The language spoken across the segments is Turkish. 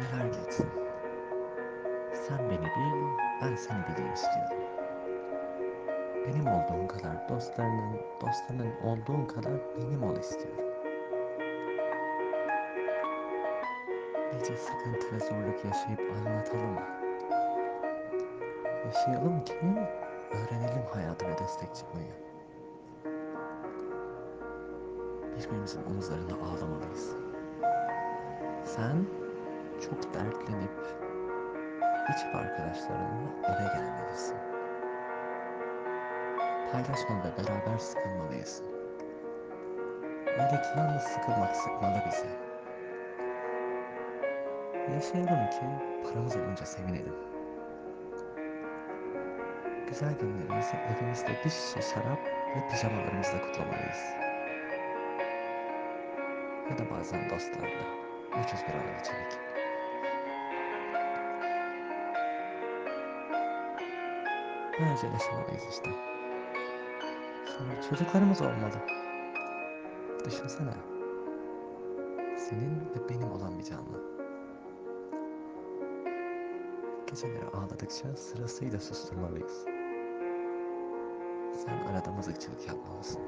Neler neredeydin? Sen beni bil, ben seni bileyim istiyorum. Benim olduğum kadar dostlarının, dostlarının olduğun kadar benim ol istiyorum. Nice sıkıntı ve zorluk yaşayıp anlatalım. Yaşayalım ki öğrenelim hayata ve destek çıkmayı. Birbirimizin omuzlarına ağlamalıyız. Sen çok dertlenip içip arkadaşlarınla eve gelmelisin. Paylaşmalı ve beraber sıkılmalıyız. Öyle ki yalnız sıkılmak sıkmalı bizi. Yaşayalım ki paramız olunca sevinelim. Güzel günlerimizi evimizde bir şişe şarap ve pijamalarımızla kutlamalıyız. Ya da bazen dostlarla ucuz biralar içerek. Böylece yaşamalıyız işte. Sonra çocuklarımız olmalı. Düşünsene. Senin ve benim olan bir canlı. Geceleri ağladıkça sırasıyla susturmalıyız. Sen arada mızıkçılık yapmalısın.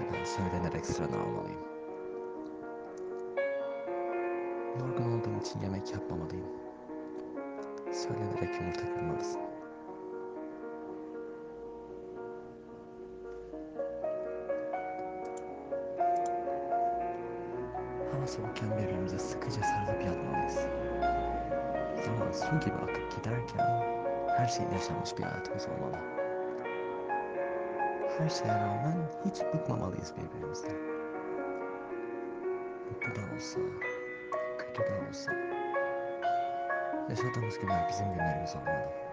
Ve ben söylenerek sıranı almalıyım. Yorgun olduğum için yemek yapmamalıyım. Söylenerek yumurta kırmalısın. Hava soğukken birbirimize sıkıca sarılıp yatmalıyız. Zaman su gibi akıp giderken her şeyin yaşanmış bir hayatımız olmalı. Her şeye rağmen hiç bıkmamalıyız birbirimizden. Mutlu da olsa, kötü de olsa. Yaşadığımız günler bizim günlerimiz olmalı.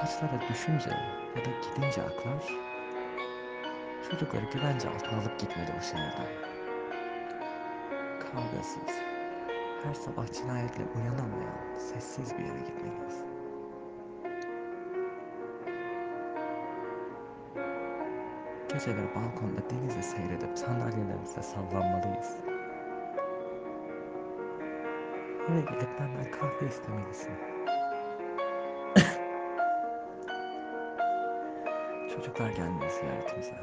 Saçlara düşünce ya da gidince aklar, çocukları güvence altına alıp gitmeli bu şehirden. Kavgasız, her sabah cinayetle uyanamayan sessiz bir yere gitmeliyiz. Geceleri balkonda denizi seyredip sandalyelerimizde sallanmalıyız. Eve gelip benden kahve istemelisin. Çocuklar gelmeli ziyaretimize.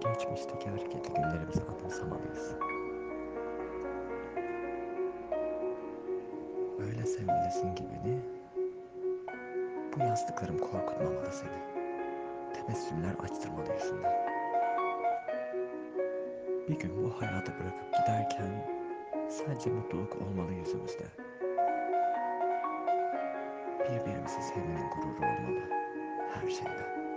Geçmişteki hareketli günlerimizi anımsamalıyız. Öyle sevmelisin ki beni, bu yastıklarım korkutmamalı seni. Tebessümler açtırmalı yüzünden. Bir gün bu hayatı bırakıp giderken sadece mutluluk olmalı yüzümüzde. Birbirimizi sevmenin gururu olmalı her şeyden.